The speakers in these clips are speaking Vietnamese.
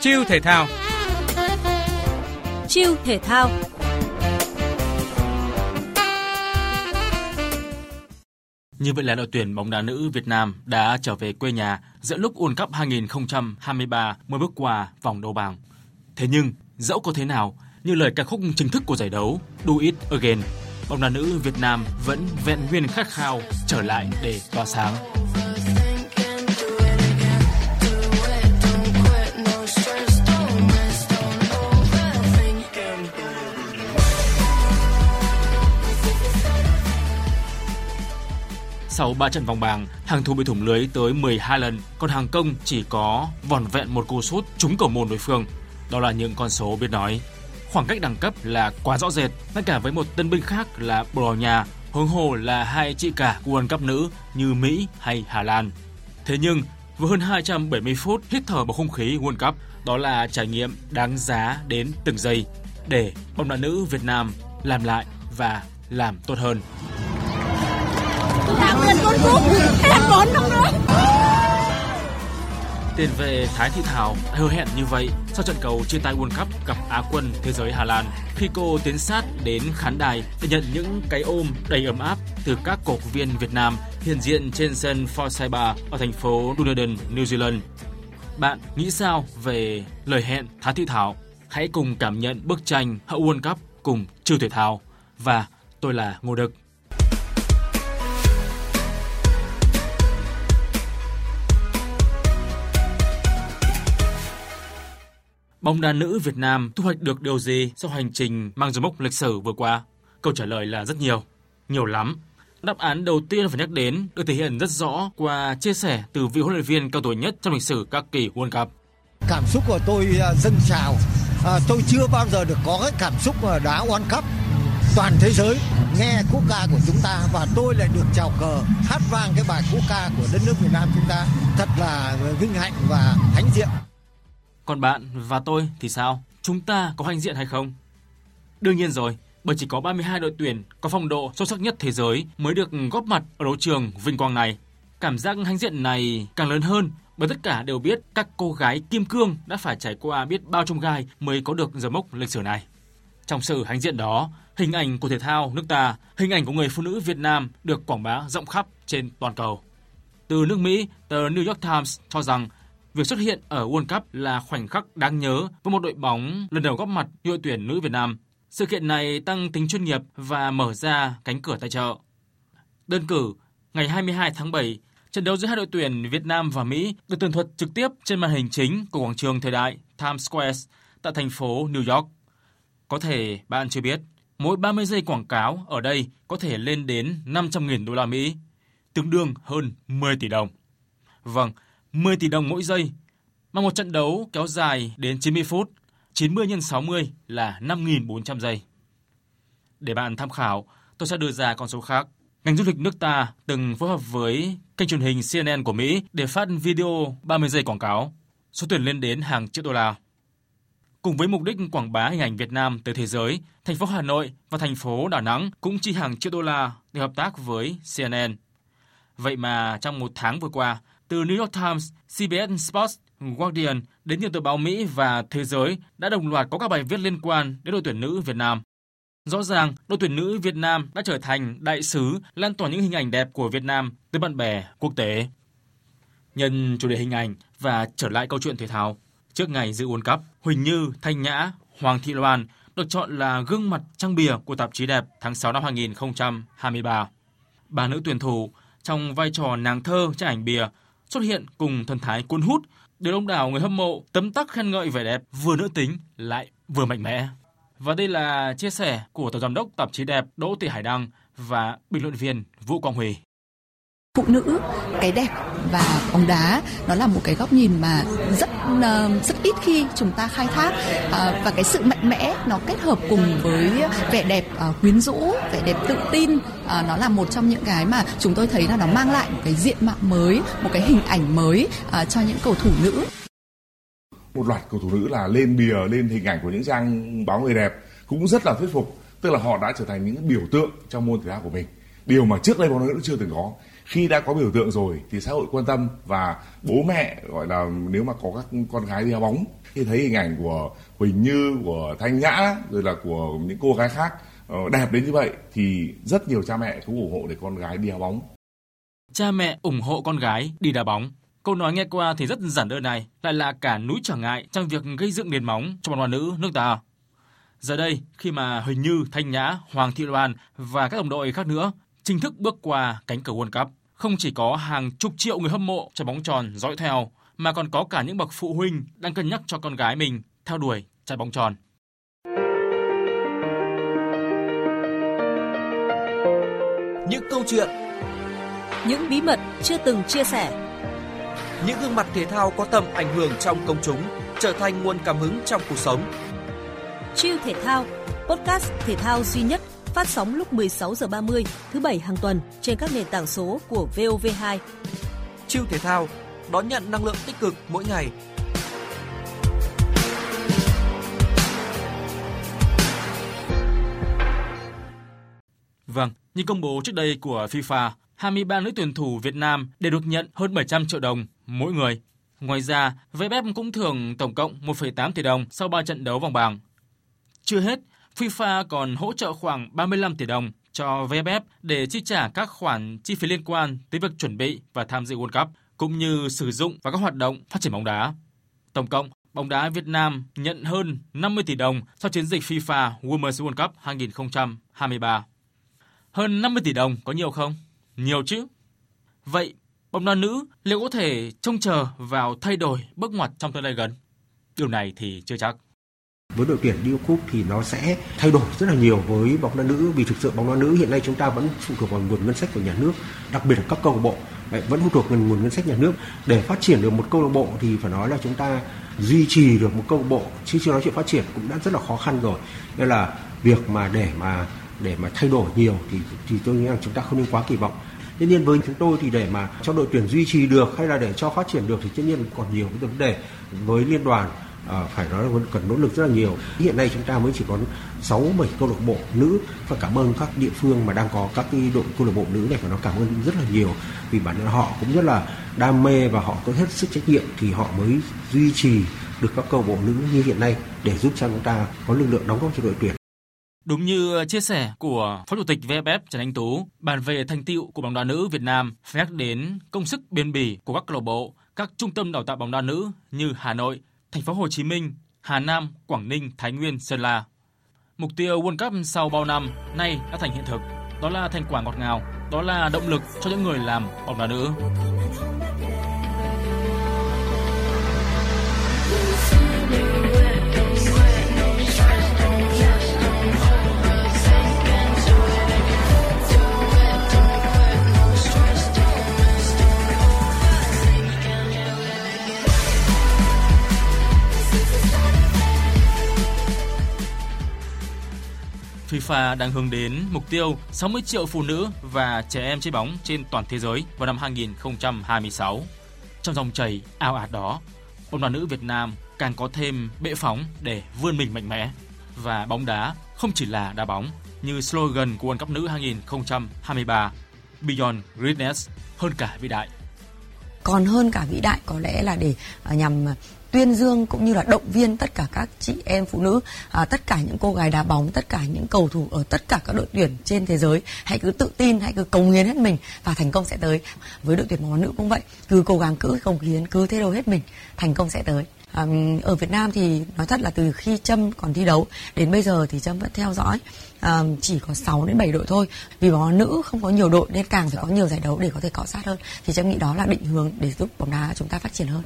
Chiêu thể thao Chiêu thể thao Như vậy là đội tuyển bóng đá nữ Việt Nam đã trở về quê nhà giữa lúc World Cup 2023 mới bước qua vòng đấu bảng. Thế nhưng, dẫu có thế nào, như lời ca khúc chính thức của giải đấu Do It Again, bóng đá nữ Việt Nam vẫn vẹn nguyên khát khao trở lại để tỏa sáng. Sau 3 trận vòng bảng, hàng thủ bị thủng lưới tới 12 lần, còn hàng công chỉ có vòn vẹn một cú sút trúng cầu môn đối phương. Đó là những con số biết nói. Khoảng cách đẳng cấp là quá rõ rệt, ngay cả với một tân binh khác là Bồ Đào Nha, huống hồ là hai chị cả của World Cup nữ như Mỹ hay Hà Lan. Thế nhưng, với hơn 270 phút hít thở bầu không khí World Cup, đó là trải nghiệm đáng giá đến từng giây để bóng đá nữ Việt Nam làm lại và làm tốt hơn. Thắng lên con cúp, hết bốn không nữa. Tiền vệ Thái Thị Thảo hứa hẹn như vậy sau trận cầu chia tay World Cup gặp Á quân thế giới Hà Lan khi cô tiến sát đến khán đài để nhận những cái ôm đầy ấm áp từ các cổ động viên Việt Nam hiện diện trên sân Forsyth ở thành phố Dunedin, New Zealand. Bạn nghĩ sao về lời hẹn Thái Thị Thảo? Hãy cùng cảm nhận bức tranh hậu World Cup cùng Trừ Thể Thao và tôi là Ngô Đức. Bóng đá nữ Việt Nam thu hoạch được điều gì sau hành trình mang dấu mốc lịch sử vừa qua? Câu trả lời là rất nhiều, nhiều lắm. Đáp án đầu tiên phải nhắc đến được thể hiện rất rõ qua chia sẻ từ vị huấn luyện viên cao tuổi nhất trong lịch sử các kỳ World Cup. Cảm xúc của tôi à, dâng trào. À, tôi chưa bao giờ được có cái cảm xúc đá World Cup toàn thế giới nghe quốc ca của chúng ta và tôi lại được chào cờ hát vang cái bài quốc ca của đất nước Việt Nam chúng ta thật là vinh hạnh và hãnh diện. Còn bạn và tôi thì sao? Chúng ta có hãnh diện hay không? Đương nhiên rồi, bởi chỉ có 32 đội tuyển có phong độ xuất sắc nhất thế giới mới được góp mặt ở đấu trường vinh quang này. Cảm giác hãnh diện này càng lớn hơn bởi tất cả đều biết các cô gái kim cương đã phải trải qua biết bao trong gai mới có được dấu mốc lịch sử này. Trong sự hãnh diện đó, hình ảnh của thể thao nước ta, hình ảnh của người phụ nữ Việt Nam được quảng bá rộng khắp trên toàn cầu. Từ nước Mỹ, tờ New York Times cho rằng Việc xuất hiện ở World Cup là khoảnh khắc đáng nhớ với một đội bóng lần đầu góp mặt như đội tuyển nữ Việt Nam. Sự kiện này tăng tính chuyên nghiệp và mở ra cánh cửa tài trợ. Đơn cử, ngày 22 tháng 7, trận đấu giữa hai đội tuyển Việt Nam và Mỹ được tường thuật trực tiếp trên màn hình chính của quảng trường thời đại Times Square tại thành phố New York. Có thể bạn chưa biết, mỗi 30 giây quảng cáo ở đây có thể lên đến 500.000 đô la Mỹ, tương đương hơn 10 tỷ đồng. Vâng, 10 tỷ đồng mỗi giây, mà một trận đấu kéo dài đến 90 phút, 90 x 60 là 5.400 giây. Để bạn tham khảo, tôi sẽ đưa ra con số khác. Ngành du lịch nước ta từng phối hợp với kênh truyền hình CNN của Mỹ để phát video 30 giây quảng cáo. Số tiền lên đến hàng triệu đô la. Cùng với mục đích quảng bá hình ảnh Việt Nam tới thế giới, thành phố Hà Nội và thành phố Đà Nẵng cũng chi hàng triệu đô la để hợp tác với CNN. Vậy mà trong một tháng vừa qua, từ New York Times, CBS Sports, Guardian đến nhiều tờ báo Mỹ và thế giới đã đồng loạt có các bài viết liên quan đến đội tuyển nữ Việt Nam. Rõ ràng, đội tuyển nữ Việt Nam đã trở thành đại sứ lan tỏa những hình ảnh đẹp của Việt Nam tới bạn bè quốc tế. Nhân chủ đề hình ảnh và trở lại câu chuyện thể thao, trước ngày dự World Cup, Huỳnh Như, Thanh Nhã, Hoàng Thị Loan được chọn là gương mặt trang bìa của tạp chí đẹp tháng 6 năm 2023. Bà nữ tuyển thủ trong vai trò nàng thơ trên ảnh bìa xuất hiện cùng thần thái cuốn hút, được đông đảo người hâm mộ tấm tắc khen ngợi vẻ đẹp vừa nữ tính lại vừa mạnh mẽ. Và đây là chia sẻ của tổng giám đốc tạp chí đẹp Đỗ Thị Hải Đăng và bình luận viên Vũ Quang Huy phụ nữ cái đẹp và bóng đá nó là một cái góc nhìn mà rất uh, rất ít khi chúng ta khai thác. Uh, và cái sự mạnh mẽ nó kết hợp cùng với vẻ đẹp uh, quyến rũ vẻ đẹp tự tin uh, nó là một trong những cái mà chúng tôi thấy là nó mang lại một cái diện mạo mới một cái hình ảnh mới uh, cho những cầu thủ nữ. Một loạt cầu thủ nữ là lên bìa lên hình ảnh của những trang báo người đẹp cũng rất là thuyết phục tức là họ đã trở thành những biểu tượng trong môn thể thao của mình. Điều mà trước đây bóng đá nữ chưa từng có khi đã có biểu tượng rồi thì xã hội quan tâm và bố mẹ gọi là nếu mà có các con gái đi đá bóng thì thấy hình ảnh của Huỳnh Như, của Thanh Nhã rồi là của những cô gái khác ờ, đẹp đến như vậy thì rất nhiều cha mẹ cũng ủng hộ để con gái đi đá bóng. Cha mẹ ủng hộ con gái đi đá bóng. Câu nói nghe qua thì rất giản đơn này lại là cả núi trở ngại trong việc gây dựng nền móng cho bóng đá nữ nước ta. Giờ đây, khi mà Huỳnh Như, Thanh Nhã, Hoàng Thị Loan và các đồng đội khác nữa chính thức bước qua cánh cửa World Cup, không chỉ có hàng chục triệu người hâm mộ trái bóng tròn dõi theo, mà còn có cả những bậc phụ huynh đang cân nhắc cho con gái mình theo đuổi trái bóng tròn. Những câu chuyện, những bí mật chưa từng chia sẻ, những gương mặt thể thao có tầm ảnh hưởng trong công chúng trở thành nguồn cảm hứng trong cuộc sống. Chiêu thể thao, podcast thể thao duy nhất phát sóng lúc 16 giờ 30 thứ bảy hàng tuần trên các nền tảng số của VOV2. Chiêu thể thao đón nhận năng lượng tích cực mỗi ngày. Vâng, như công bố trước đây của FIFA, 23 nữ tuyển thủ Việt Nam đều được nhận hơn 700 triệu đồng mỗi người. Ngoài ra, VFF cũng thưởng tổng cộng 1,8 tỷ đồng sau 3 trận đấu vòng bảng. Chưa hết, FIFA còn hỗ trợ khoảng 35 tỷ đồng cho VFF để chi trả các khoản chi phí liên quan tới việc chuẩn bị và tham dự World Cup cũng như sử dụng và các hoạt động phát triển bóng đá. Tổng cộng, bóng đá Việt Nam nhận hơn 50 tỷ đồng sau chiến dịch FIFA Women's World Cup 2023. Hơn 50 tỷ đồng có nhiều không? Nhiều chứ. Vậy, bóng đá nữ liệu có thể trông chờ vào thay đổi bước ngoặt trong tương lai gần? Điều này thì chưa chắc. Với đội tuyển đi Cúp thì nó sẽ thay đổi rất là nhiều với bóng đá nữ vì thực sự bóng đá nữ hiện nay chúng ta vẫn phụ thuộc vào nguồn ngân sách của nhà nước, đặc biệt là các câu lạc bộ vẫn phụ thuộc vào nguồn ngân sách nhà nước. Để phát triển được một câu lạc bộ thì phải nói là chúng ta duy trì được một câu lạc bộ chứ chưa nói chuyện phát triển cũng đã rất là khó khăn rồi. Nên là việc mà để mà để mà thay đổi nhiều thì thì tôi nghĩ rằng chúng ta không nên quá kỳ vọng. tất nhiên với chúng tôi thì để mà cho đội tuyển duy trì được hay là để cho phát triển được thì tất nhiên còn nhiều vấn đề với liên đoàn à, phải nói là vẫn cần nỗ lực rất là nhiều. Hiện nay chúng ta mới chỉ có 6 7 câu lạc bộ nữ và cảm ơn các địa phương mà đang có các cái đội câu lạc bộ nữ này và nó cảm ơn rất là nhiều vì bản thân họ cũng rất là đam mê và họ có hết sức trách nhiệm thì họ mới duy trì được các câu lạc bộ nữ như hiện nay để giúp cho chúng ta có lực lượng đóng góp cho đội tuyển. Đúng như ờ, chia sẻ của Phó Chủ tịch VFF Trần Anh Tú, bàn về thành tựu của bóng đá nữ Việt Nam phải nhắc đến công sức bền bỉ của các câu lạc bộ, các trung tâm đào tạo bóng đá nữ như Hà Nội, Thành phố Hồ Chí Minh, Hà Nam, Quảng Ninh, Thái Nguyên, Sơn La. Mục tiêu World Cup sau bao năm nay đã thành hiện thực. Đó là thành quả ngọt ngào, đó là động lực cho những người làm bóng đá nữ. FIFA đang hướng đến mục tiêu 60 triệu phụ nữ và trẻ em chơi bóng trên toàn thế giới vào năm 2026. Trong dòng chảy ao ạt đó, bóng đá nữ Việt Nam càng có thêm bệ phóng để vươn mình mạnh mẽ và bóng đá không chỉ là đá bóng như slogan của World Cup nữ 2023 Beyond Greatness hơn cả vĩ đại. Còn hơn cả vĩ đại có lẽ là để à, nhằm tuyên dương cũng như là động viên tất cả các chị em phụ nữ à, tất cả những cô gái đá bóng tất cả những cầu thủ ở tất cả các đội tuyển trên thế giới. Hãy cứ tự tin hãy cứ cống hiến hết mình và thành công sẽ tới. Với đội tuyển bóng đá nữ cũng vậy cứ cố gắng cứ cống hiến cứ thế đâu hết mình thành công sẽ tới. À, ở Việt Nam thì nói thật là từ khi Trâm còn thi đấu đến bây giờ thì Trâm vẫn theo dõi à, chỉ có 6 đến 7 đội thôi. Vì bóng đá nữ không có nhiều đội nên càng phải có nhiều giải đấu để có thể cọ sát hơn. Thì Trâm nghĩ đó là định hướng để giúp bóng đá chúng ta phát triển hơn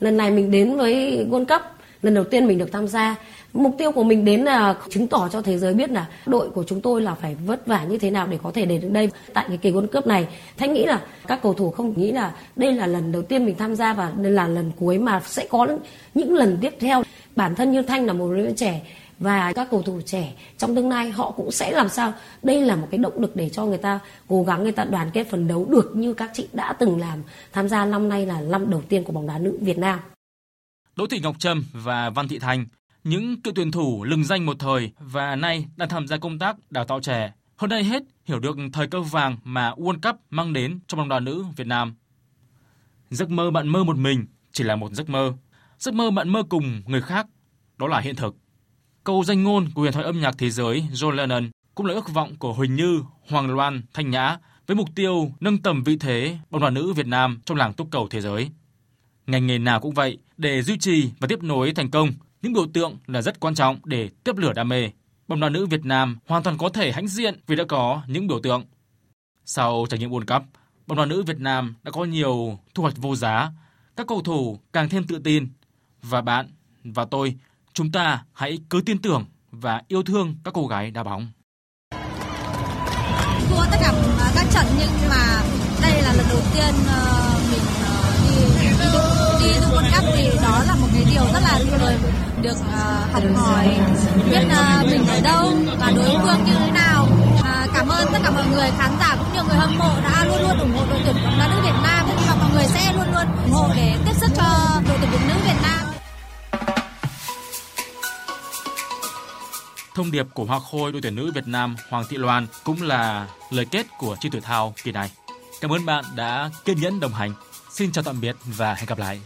lần này mình đến với World Cup, lần đầu tiên mình được tham gia. Mục tiêu của mình đến là chứng tỏ cho thế giới biết là đội của chúng tôi là phải vất vả như thế nào để có thể đến được đây. Tại cái kỳ World Cup này, thanh nghĩ là các cầu thủ không nghĩ là đây là lần đầu tiên mình tham gia và đây là lần cuối mà sẽ có những lần tiếp theo. Bản thân như thanh là một đứa trẻ và các cầu thủ trẻ trong tương lai họ cũng sẽ làm sao đây là một cái động lực để cho người ta cố gắng người ta đoàn kết phấn đấu được như các chị đã từng làm tham gia năm nay là năm đầu tiên của bóng đá nữ Việt Nam. Đỗ Thị Ngọc Trâm và Văn Thị Thành, những cựu tuyển thủ lừng danh một thời và nay đang tham gia công tác đào tạo trẻ hơn đây hết hiểu được thời cơ vàng mà World Cup mang đến cho bóng đá nữ Việt Nam. Giấc mơ bạn mơ một mình chỉ là một giấc mơ. Giấc mơ bạn mơ cùng người khác, đó là hiện thực. Câu danh ngôn của huyền thoại âm nhạc thế giới John Lennon cũng là ước vọng của Huỳnh Như, Hoàng Loan, Thanh Nhã với mục tiêu nâng tầm vị thế bóng đá nữ Việt Nam trong làng túc cầu thế giới. Ngành nghề nào cũng vậy, để duy trì và tiếp nối thành công, những biểu tượng là rất quan trọng để tiếp lửa đam mê. Bóng đá nữ Việt Nam hoàn toàn có thể hãnh diện vì đã có những biểu tượng. Sau trải nghiệm World Cup, bóng đá nữ Việt Nam đã có nhiều thu hoạch vô giá, các cầu thủ càng thêm tự tin và bạn và tôi chúng ta hãy cứ tin tưởng và yêu thương các cô gái đá bóng. Thua tất cả à, các trận nhưng mà đây là lần đầu tiên ờ, mình ờ, đi đi đi World Cup thì đó là một cái điều rất là tuyệt được uh, học hỏi biết uh, mình ở đâu và đối phương như thế nào. Uh, cảm ơn tất cả mọi người khán giả cũng như người hâm mộ đã luôn luôn ủng hộ đội tuyển bóng đá nữ Việt Nam và mọi người sẽ luôn luôn ủng hộ để tiếp sức cho Thông điệp của Hoa Khôi, đội tuyển nữ Việt Nam Hoàng Thị Loan cũng là lời kết của chi tuổi thao kỳ này. Cảm ơn bạn đã kiên nhẫn đồng hành. Xin chào tạm biệt và hẹn gặp lại.